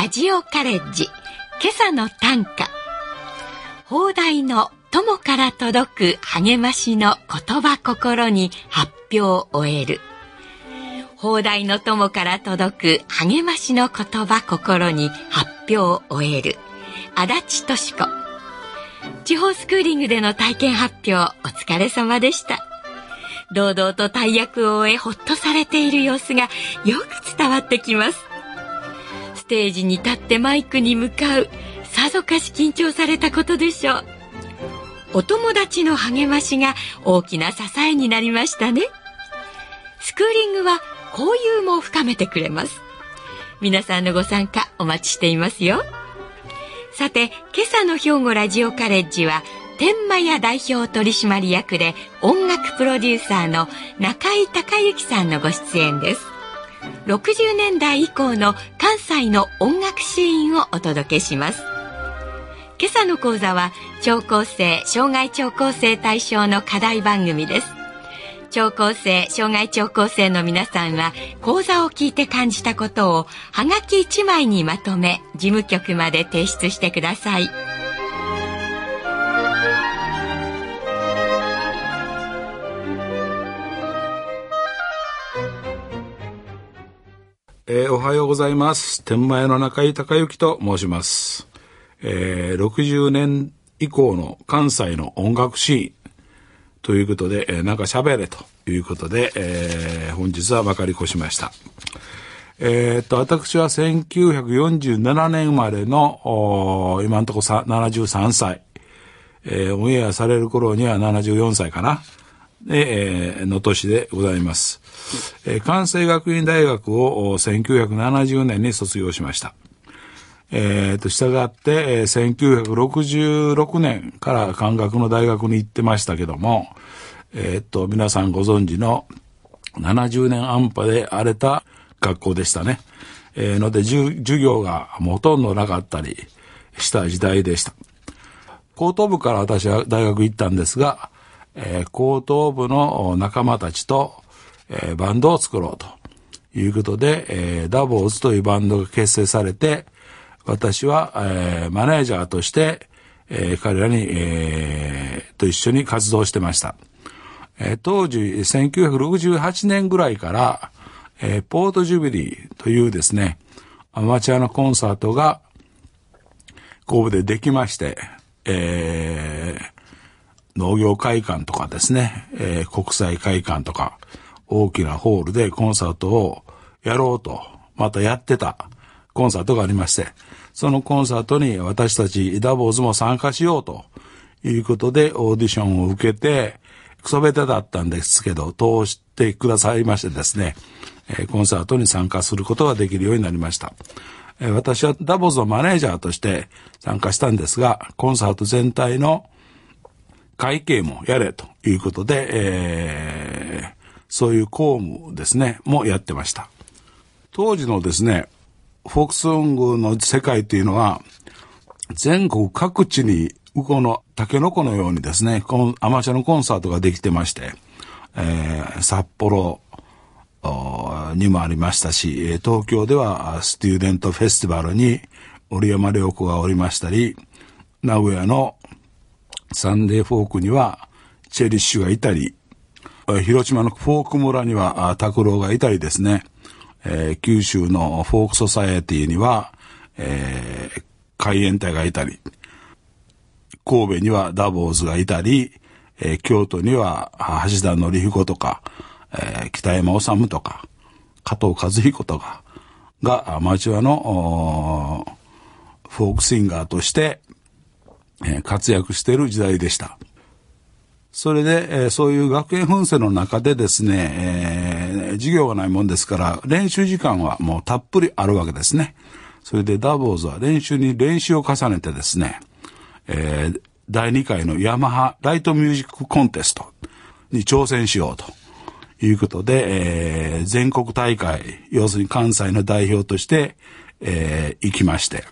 ラジオカレッジ。今朝の短歌。放題の友から届く励ましの言葉心に発表を終える。放題の友から届く励ましの言葉心に発表を終える。足立敏子。地方スクーリングでの体験発表お疲れ様でした。堂々と大役を終えほっとされている様子がよく伝わってきます。テージに立ってマイクに向かうさぞかし緊張されたことでしょう。お友達の励ましが大きな支えになりましたね。スクーリングは交友も深めてくれます。皆さんのご参加お待ちしていますよ。さて今朝の兵庫ラジオカレッジは天満屋代表取締役で音楽プロデューサーの中井隆之さんのご出演です。60年代以降の関西の音楽シーンをお届けします。今朝の講座は聴講生障害聴講生対象の課題番組です。聴講生障害聴講生の皆さんは講座を聞いて感じたことをはがき1枚にまとめ事務局まで提出してください。えー、おはようございます天満屋の中井隆之と申しますえー、60年以降の関西の音楽シーンということで、えー、なんか喋れということで、えー、本日はまかり越しました。えー、っと、私は1947年生まれの、今のとこ73歳。えー、オンエアされる頃には74歳かな。で、えー、の年でございます。えー、関西学院大学を1970年に卒業しました。えー、と、従って、えー、1966年から漢学の大学に行ってましたけども、えー、っと、皆さんご存知の70年安波で荒れた学校でしたね。えー、ので、授業がほとんどなかったりした時代でした。高等部から私は大学行ったんですが、えー、高等部の仲間たちと、えー、バンドを作ろうということで、えー、ダボーズというバンドが結成されて、私は、えー、マネージャーとして、えー、彼らに、えー、と一緒に活動してました。えー、当時、1968年ぐらいから、えー、ポートジュビリーというですね、アマチュアのコンサートが神戸でできまして、えー、農業会館とかですね、えー、国際会館とか、大きなホールでコンサートをやろうと、またやってたコンサートがありまして、そのコンサートに私たちダボーズも参加しようということでオーディションを受けて、クソベタだったんですけど、通してくださいましてですね、えコンサートに参加することができるようになりました。私はダボーズのマネージャーとして参加したんですが、コンサート全体の会計もやれということで、えー、そういう公務ですね、もやってました。当時のですね、フォークソングの世界というのは、全国各地に、向こうのタケノコのようにですね、このアマチュアのコンサートができてまして、えー、札幌にもありましたし、東京ではスチューデントフェスティバルに折山良子がおりましたり、名古屋のサンデーフォークにはチェリッシュがいたり、広島のフォーク村には拓郎がいたりですね、えー、九州のフォークソサエティには、えー、海援隊がいたり、神戸にはダボーズがいたり、えー、京都には橋田則彦とか、えー、北山治とか、加藤和彦とかがアマチュアのフォークシンガーとして、え、活躍している時代でした。それで、え、そういう学園紛争の中でですね、えー、授業がないもんですから、練習時間はもうたっぷりあるわけですね。それでダボーズは練習に練習を重ねてですね、えー、第2回のヤマハライトミュージックコンテストに挑戦しようということで、えー、全国大会、要するに関西の代表として、えー、行きまして、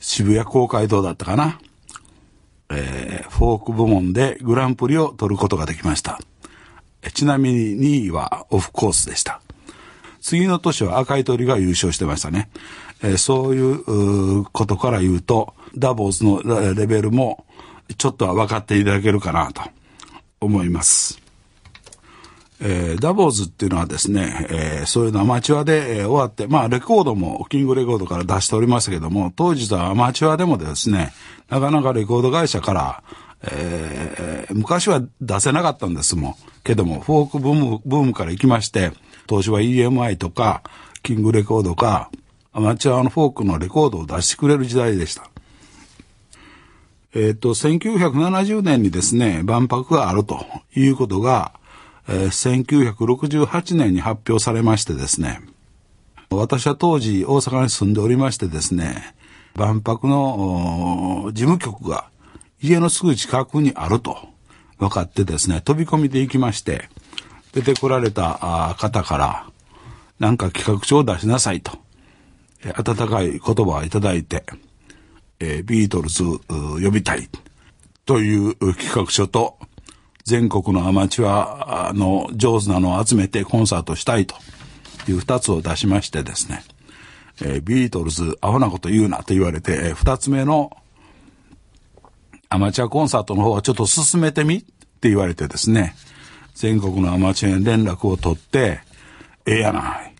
渋谷公会堂だったかな。えー、フォーク部門でグランプリを取ることができました。ちなみに2位はオフコースでした。次の年は赤い鳥が優勝してましたね。えー、そういうことから言うと、ダボーズのレベルもちょっとは分かっていただけるかなと思います。えー、ダボーズっていうのはですね、えー、そういうのアマチュアで、えー、終わって、まあレコードもキングレコードから出しておりましたけども、当時はアマチュアでもですね、なかなかレコード会社から、えー、昔は出せなかったんですもん。けども、フォークブーム、ブームから行きまして、当時は EMI とか、キングレコードか、アマチュアのフォークのレコードを出してくれる時代でした。えっ、ー、と、1970年にですね、万博があるということが、えー、1968年に発表されましてですね、私は当時大阪に住んでおりましてですね、万博の事務局が家のすぐ近くにあると分かってですね、飛び込みで行きまして、出てこられた方から、なんか企画書を出しなさいと、温かい言葉をいただいて、えー、ビートルズ呼びたいという企画書と、全国のアマチュアの上手なのを集めてコンサートしたいという二つを出しましてですね、えー、ビートルズアホなこと言うなと言われて、えー、つ目のアマチュアコンサートの方はちょっと進めてみって言われてですね、全国のアマチュアに連絡を取って、ええやない、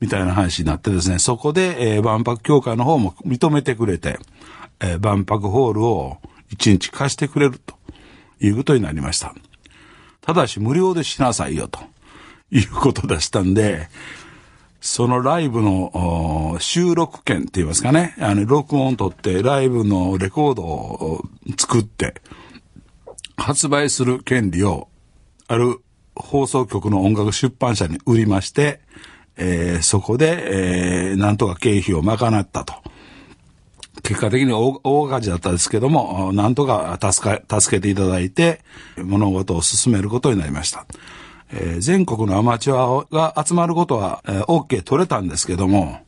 みたいな話になってですね、そこで、えー、万博協会の方も認めてくれて、えー、万博ホールを一日貸してくれるということになりました。ただし無料でしなさいよということでしたんで、そのライブの収録権って言いますかね、あの、録音を取ってライブのレコードを作って発売する権利をある放送局の音楽出版社に売りまして、えー、そこで、えー、なんとか経費を賄ったと。結果的に大大赤字だったですけども、なんとか助か、助けていただいて、物事を進めることになりました。えー、全国のアマチュアが集まることは、えー、OK 取れたんですけども、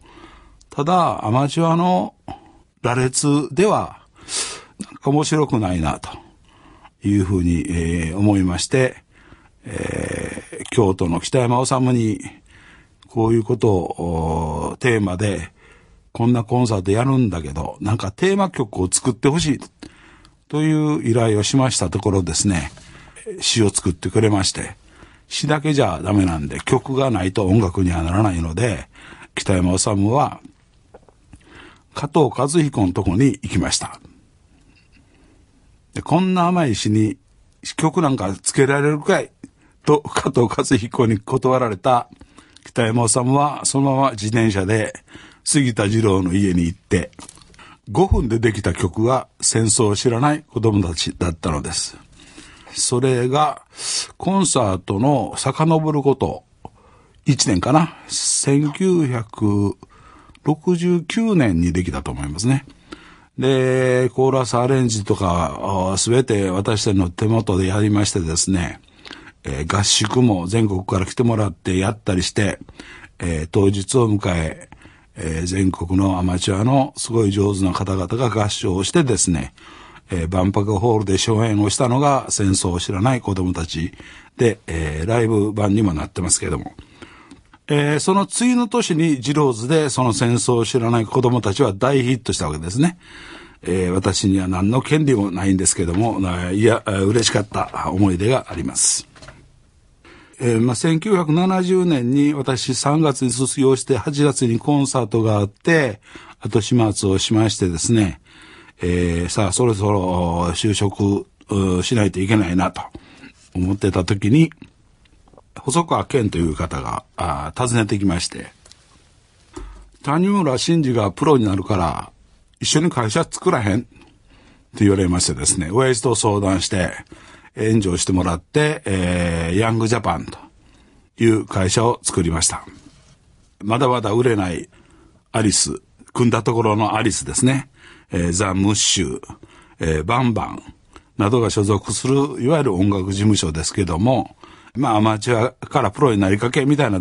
ただ、アマチュアの羅列では、なんか面白くないな、というふうに、えー、思いまして、えー、京都の北山治に、こういうことをテーマで、こんなコンサートやるんだけど、なんかテーマ曲を作ってほしいという依頼をしましたところですね、詩を作ってくれまして、詩だけじゃダメなんで、曲がないと音楽にはならないので、北山治は、加藤和彦のとこに行きました。でこんな甘い詩に曲なんかつけられるかいと加藤和彦に断られた。北山治はそのまま自転車で杉田二郎の家に行って、5分でできた曲が戦争を知らない子供たちだったのです。それが、コンサートの遡ること、1年かな ?1969 年にできたと思いますね。で、コーラスアレンジとか、すべて私たちの手元でやりましてですね、えー、合宿も全国から来てもらってやったりして、えー、当日を迎え、えー、全国のアマチュアのすごい上手な方々が合唱をしてですね、えー、万博ホールで荘園をしたのが戦争を知らない子供たちで、えー、ライブ版にもなってますけども、えー、その次の年にジローズでその戦争を知らない子供たちは大ヒットしたわけですね。えー、私には何の権利もないんですけども、いや、嬉しかった思い出があります。えー、まあ、1970年に私3月に卒業して8月にコンサートがあって、後始末をしましてですね、えー、さあそろそろ就職しないといけないなと思ってた時に、細川健という方が訪ねてきまして、谷村新司がプロになるから一緒に会社作らへんって言われましてですね、親父と相談して、援助をしてもらって、えー、ヤングジャパンという会社を作りました。まだまだ売れないアリス、組んだところのアリスですね。えー、ザ・ムッシュ、えー、バンバンなどが所属する、いわゆる音楽事務所ですけども、まあアマチュアからプロになりかけみたいな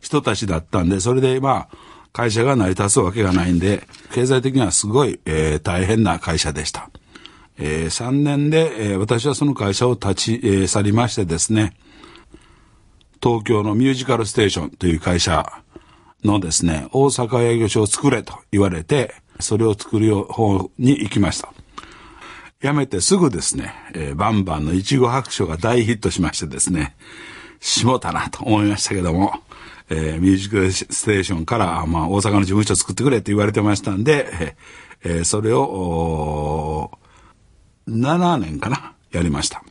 人たちだったんで、それでまあ、会社が成り立つわけがないんで、経済的にはすごい、えー、大変な会社でした。えー、3年で、えー、私はその会社を立ち、えー、去りましてですね、東京のミュージカルステーションという会社のですね、大阪営業所を作れと言われて、それを作る方に行きました。辞めてすぐですね、えー、バンバンのいちご白書が大ヒットしましてですね、しもたなと思いましたけども、えー、ミュージックステーションから、まあ、大阪の事務所を作ってくれって言われてましたんで、えー、それを、7年かな、やりました。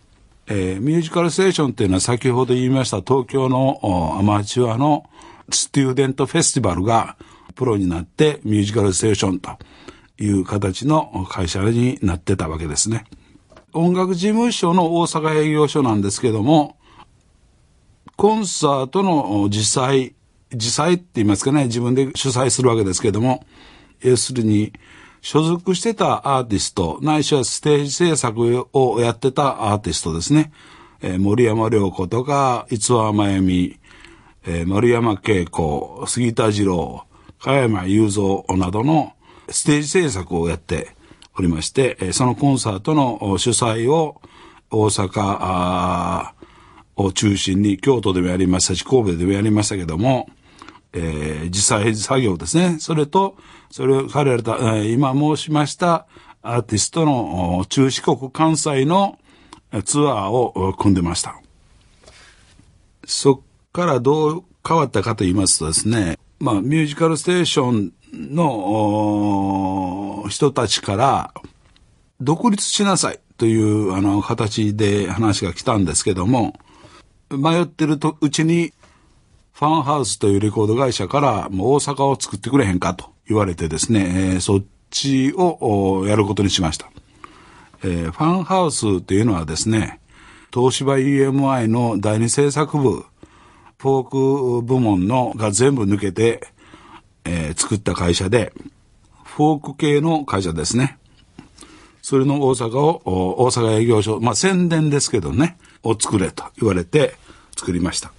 えー、ミュージカルステーションっていうのは先ほど言いました東京のアマチュアのステューデントフェスティバルがプロになってミュージカルステーションという形の会社になってたわけですね。音楽事務所の大阪営業所なんですけども、コンサートの実際、実際って言いますかね、自分で主催するわけですけども、要するに、所属してたアーティスト、ないしはステージ制作をやってたアーティストですね。えー、森山良子とか、逸話真由美、えー、丸山恵子、杉田二郎、加山雄三などのステージ制作をやっておりまして、えー、そのコンサートの主催を大阪を中心に京都でもやりましたし、神戸でもやりましたけども、えー、実際作業ですね。それと、それを彼ら、え、今申しましたアーティストの中四国関西のツアーを組んでました。そっからどう変わったかと言いますとですね、まあ、ミュージカルステーションの人たちから独立しなさいというあの形で話が来たんですけども、迷ってるとうちにファンハウスというレコード会社からもう大阪を作ってくれへんかと言われてですね、えー、そっちをやることにしました。えー、ファンハウスっていうのはですね、東芝 EMI の第二制作部、フォーク部門のが全部抜けて、えー、作った会社で、フォーク系の会社ですね。それの大阪を、大阪営業所、まあ宣伝ですけどね、を作れと言われて作りました。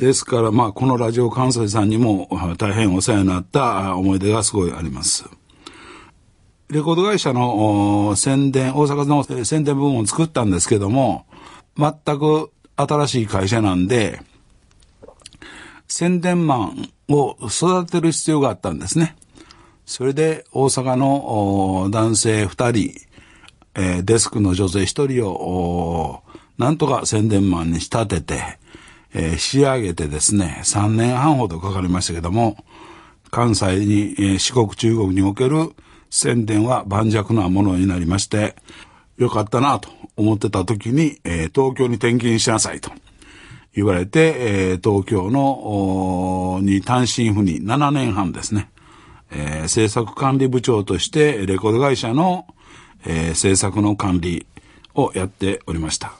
ですから、まあ、このラジオ関西さんにも大変お世話になった思い出がすごいあります。レコード会社の宣伝、大阪の宣伝部門を作ったんですけども、全く新しい会社なんで、宣伝マンを育てる必要があったんですね。それで大阪の男性二人、えー、デスクの女性一人を、なんとか宣伝マンに仕立てて、えー、仕上げてですね、3年半ほどかかりましたけども、関西に、えー、四国中国における宣伝は盤石なものになりまして、よかったなと思ってた時に、えー、東京に転勤しなさいと言われて、えー、東京の、に単身赴任7年半ですね、えー、制作管理部長としてレコード会社の、えー、制作の管理をやっておりました。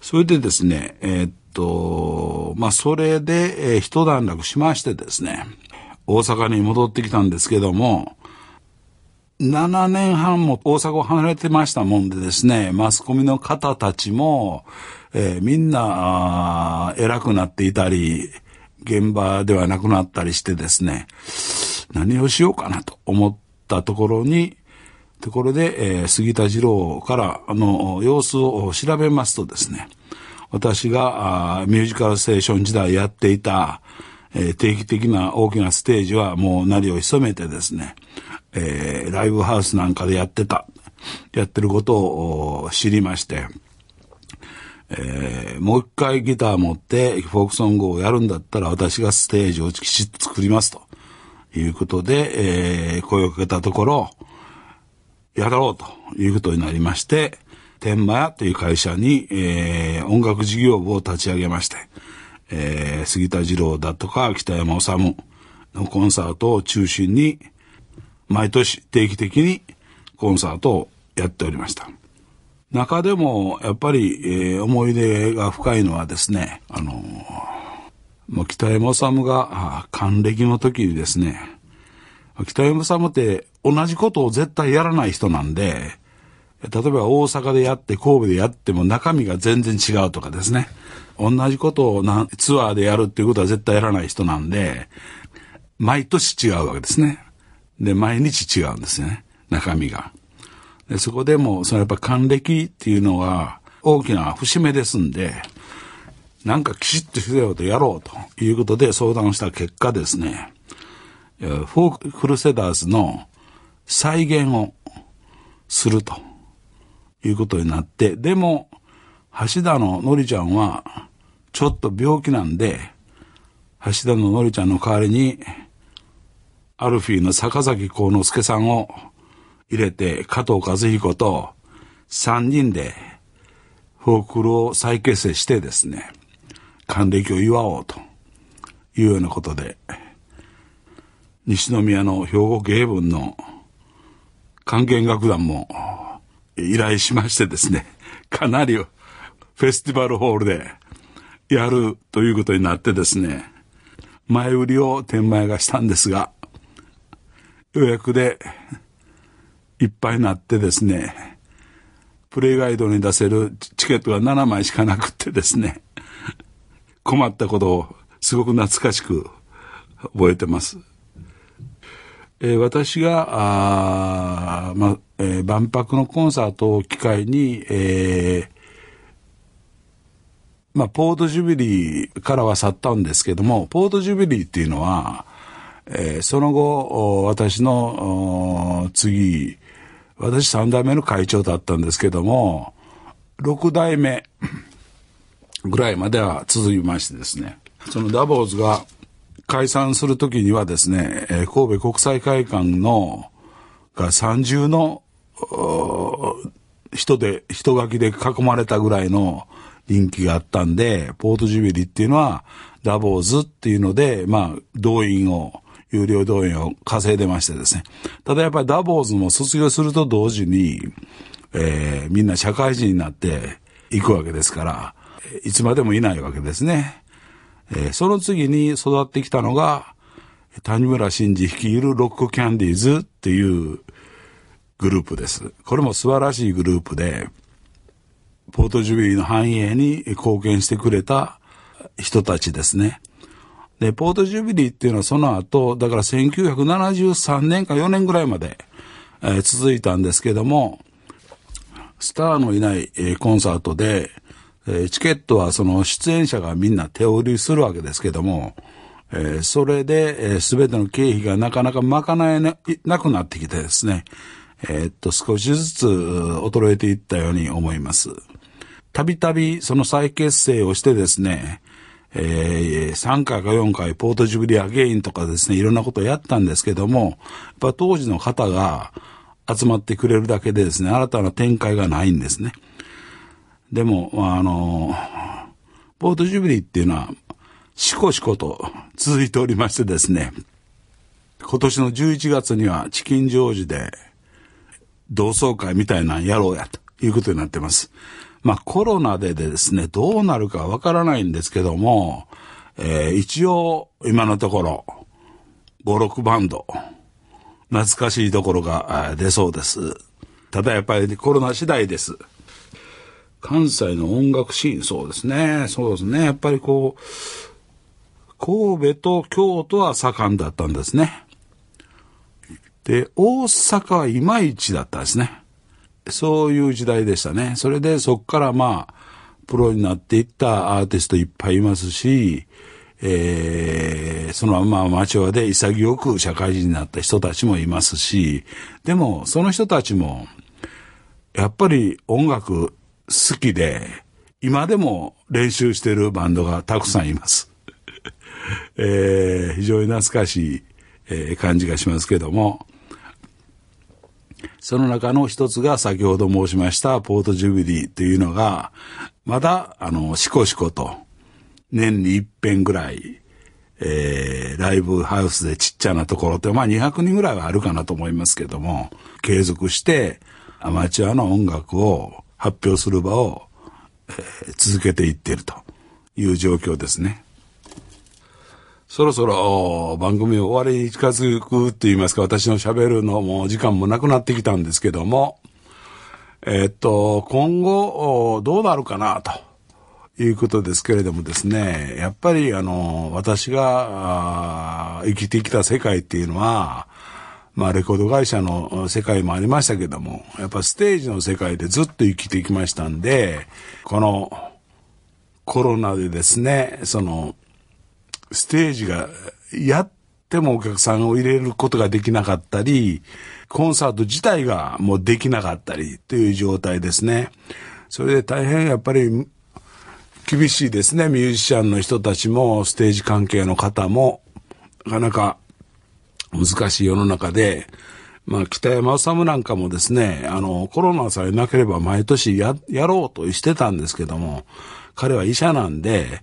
それでですね、えー、と、まあ、それで、えー、一段落しましてですね、大阪に戻ってきたんですけども、7年半も大阪を離れてましたもんでですね、マスコミの方たちも、えー、みんな、偉くなっていたり、現場ではなくなったりしてですね、何をしようかなと思ったところに、ところで、えー、杉田二郎から、あの、様子を調べますとですね、私がミュージカルステーション時代やっていた、えー、定期的な大きなステージはもうなりを潜めてですね、えー、ライブハウスなんかでやってた、やってることを知りまして、えー、もう一回ギター持ってフォークソングをやるんだったら私がステージをきちっと作りますと。いうことで、えー、声をかけたところ、やろうということになりまして、天満屋という会社に、えー、音楽事業部を立ち上げまして、えー、杉田二郎だとか北山治のコンサートを中心に、毎年定期的にコンサートをやっておりました。中でも、やっぱり、えー、思い出が深いのはですね、あのー、もう北山治が還暦の時にですね、北山治って同じことを絶対やらない人なんで、例えば大阪でやって神戸でやっても中身が全然違うとかですね。同じことをなツアーでやるっていうことは絶対やらない人なんで、毎年違うわけですね。で、毎日違うんですよね。中身が。でそこでも、そのやっぱ還暦っていうのは大きな節目ですんで、なんかきちっとしてよとやろうということで相談した結果ですね、フォークルセダーズの再現をするということになって、でも、橋田ののりちゃんは、ちょっと病気なんで、橋田ののりちゃんの代わりに、アルフィーの坂崎幸之助さんを入れて、加藤和彦と3人で、フォークルを再結成してですね、還暦を祝おうというようなことで、西宮の兵庫芸文の管弦楽団も依頼しましてですね、かなりフェスティバルホールでやるということになってですね、前売りを天満屋がしたんですが、予約でいっぱいになってですね、プレイガイドに出せるチケットが7枚しかなくってですね、困ったことをすごく懐かしく覚えてます。え、私が、あまえー、万博のコンサートを機会に、えー、まあ、ポートジュビリーからは去ったんですけども、ポートジュビリーっていうのは、えー、その後、私の次、私三代目の会長だったんですけども、六代目ぐらいまでは続きましてですね、そのダボーズが解散するときにはですね、えー、神戸国際会館のが三重の人で、人書きで囲まれたぐらいの人気があったんで、ポートジュビリーっていうのはダボーズっていうので、まあ、動員を、有料動員を稼いでましてですね。ただやっぱりダボーズも卒業すると同時に、えー、みんな社会人になっていくわけですから、いつまでもいないわけですね。えー、その次に育ってきたのが、谷村新司率いるロックキャンディーズっていうグループです。これも素晴らしいグループで、ポートジュビリーの繁栄に貢献してくれた人たちですね。で、ポートジュビリーっていうのはその後、だから1973年か4年ぐらいまで、えー、続いたんですけども、スターのいない、えー、コンサートで、え、チケットはその出演者がみんな手売りするわけですけども、え、それで、えー、全ての経費がなかなか賄えななくなってきてですね、え、っと、少しずつ衰えていったように思います。たびたびその再結成をしてですね、えー、3回か4回ポートジュビリアゲインとかですね、いろんなことをやったんですけども、やっぱ当時の方が集まってくれるだけでですね、新たな展開がないんですね。でも、あの、ポートジュビリーっていうのは、しこしこと続いておりましてですね、今年の11月にはチキンジョージで同窓会みたいなのやろうやということになってます。まあコロナでですね、どうなるかわからないんですけども、えー、一応今のところ5、6バンド、懐かしいところが出そうです。ただやっぱりコロナ次第です。関西の音楽シーン、そうですね。そうですね。やっぱりこう、神戸と京都は盛んだったんですね。で、大阪はいまいちだったんですね。そういう時代でしたね。それでそっからまあ、プロになっていったアーティストいっぱいいますし、えー、そのまま町場で潔く社会人になった人たちもいますし、でもその人たちも、やっぱり音楽好きで、今でも練習してるバンドがたくさんいます。えー、非常に懐かしい、えー、感じがしますけども、その中の一つが先ほど申しましたポートジュビリーというのが、まだ、あの、しこしこと、年に一遍ぐらい、えー、ライブハウスでちっちゃなところって、まあ200人ぐらいはあるかなと思いますけども、継続してアマチュアの音楽を発表する場を、えー、続けていっているという状況ですね。そろそろ番組終わりに近づくって言いますか、私の喋るのも時間もなくなってきたんですけども、えー、っと、今後どうなるかなと。いうことですけれどもですね、やっぱりあの、私が生きてきた世界っていうのは、まあレコード会社の世界もありましたけども、やっぱステージの世界でずっと生きてきましたんで、このコロナでですね、その、ステージがやってもお客さんを入れることができなかったり、コンサート自体がもうできなかったりという状態ですね。それで大変やっぱり厳しいですね。ミュージシャンの人たちも、ステージ関係の方も、なかなか難しい世の中で、まあ、北山治なんかもですね、あの、コロナさえなければ毎年や、やろうとしてたんですけども、彼は医者なんで、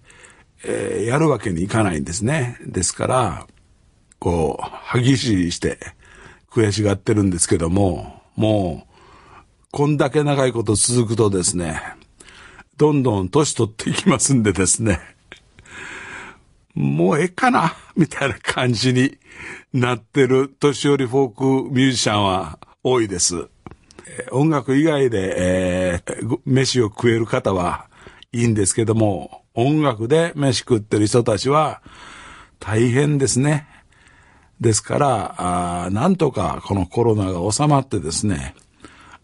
えー、やるわけにいかないんですね。ですから、こう、歯ぎしりして悔しがってるんですけども、もう、こんだけ長いこと続くとですね、どんどん年取っていきますんでですね、もうええかなみたいな感じになってる年寄りフォークミュージシャンは多いです。音楽以外で、えー、飯を食える方はいいんですけども、音楽で飯食ってる人たちは大変ですね。ですから、あなんとかこのコロナが収まってですね、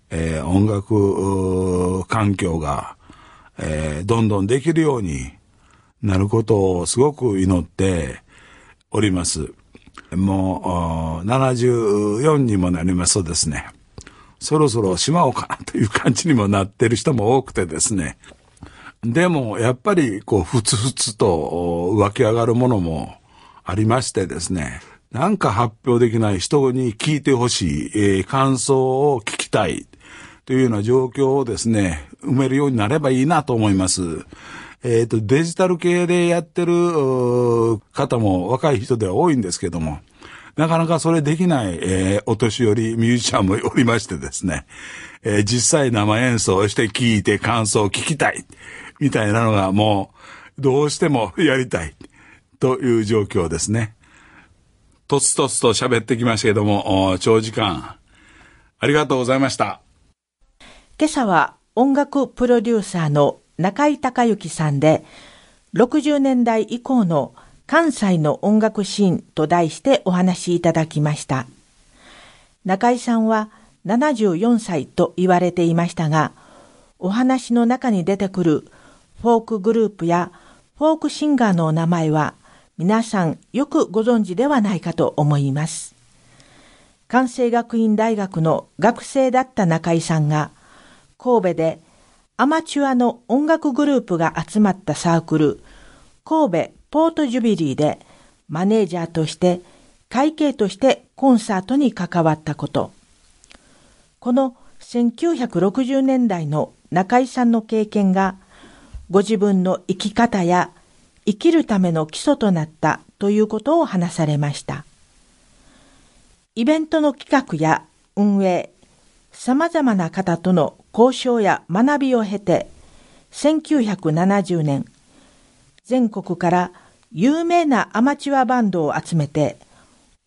えー、音楽環境が、えー、どんどんできるようになることをすごく祈っております。もう、74にもなりますとですね、そろそろしまおうかなという感じにもなってる人も多くてですね、でも、やっぱり、こう、ふつふつと湧き上がるものもありましてですね、なんか発表できない人に聞いてほしい、えー、感想を聞きたいというような状況をですね、埋めるようになればいいなと思います。えっ、ー、と、デジタル系でやってる方も若い人では多いんですけども、なかなかそれできない、えー、お年寄りミュージシャンもおりましてですね、えー、実際生演奏して聞いて感想を聞きたい。みたいなのがもう、どうしてもやりたい、という状況ですね。とつとつと喋ってきましたけども、長時間、ありがとうございました。今朝は音楽プロデューサーの中井隆之さんで、60年代以降の関西の音楽シーンと題してお話しいただきました。中井さんは74歳と言われていましたが、お話の中に出てくるフォークグループやフォークシンガーのお名前は皆さんよくご存知ではないかと思います。関西学院大学の学生だった中井さんが神戸でアマチュアの音楽グループが集まったサークル神戸ポートジュビリーでマネージャーとして会計としてコンサートに関わったこと。この1960年代の中井さんの経験がご自分の生き方や生きるための基礎となったということを話されました。イベントの企画や運営、様々な方との交渉や学びを経て、1970年、全国から有名なアマチュアバンドを集めて、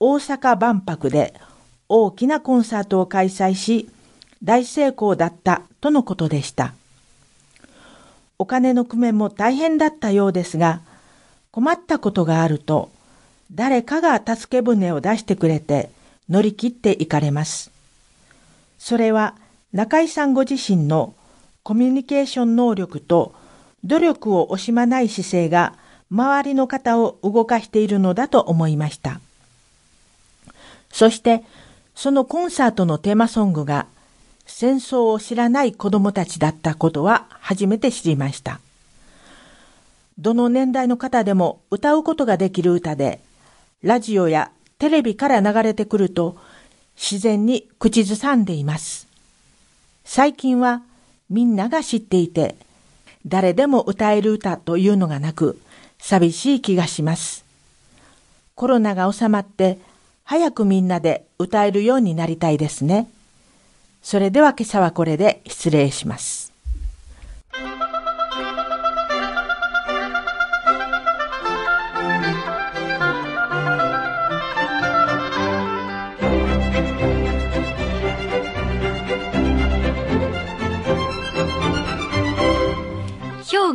大阪万博で大きなコンサートを開催し、大成功だったとのことでした。お金の工面も大変だったようですが、困ったことがあると、誰かが助け舟を出してくれて乗り切っていかれます。それは中井さんご自身のコミュニケーション能力と努力を惜しまない姿勢が周りの方を動かしているのだと思いました。そしてそのコンサートのテーマソングが戦争を知らない子供たちだったことは初めて知りました。どの年代の方でも歌うことができる歌で、ラジオやテレビから流れてくると自然に口ずさんでいます。最近はみんなが知っていて、誰でも歌える歌というのがなく、寂しい気がします。コロナが収まって、早くみんなで歌えるようになりたいですね。それでは今朝はこれで失礼します。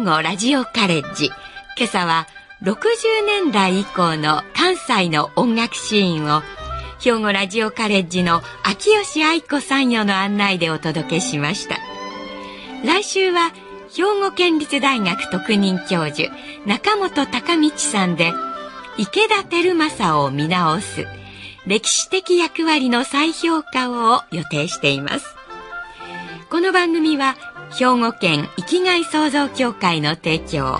兵庫ラジオカレッジ。今朝は60年代以降の関西の音楽シーンを兵庫ラジオカレッジの秋吉愛子さんよの案内でお届けしました。来週は兵庫県立大学特任教授中本隆道さんで池田輝正を見直す歴史的役割の再評価を予定しています。この番組は兵庫県生きがい創造協会の提供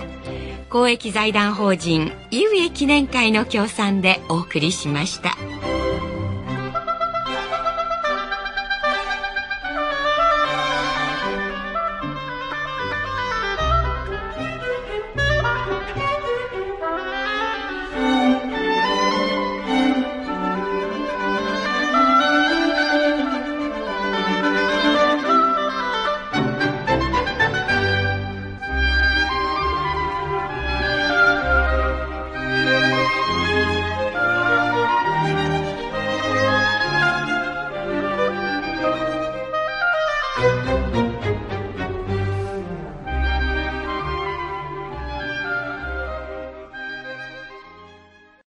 公益財団法人井植記念会の協賛でお送りしました。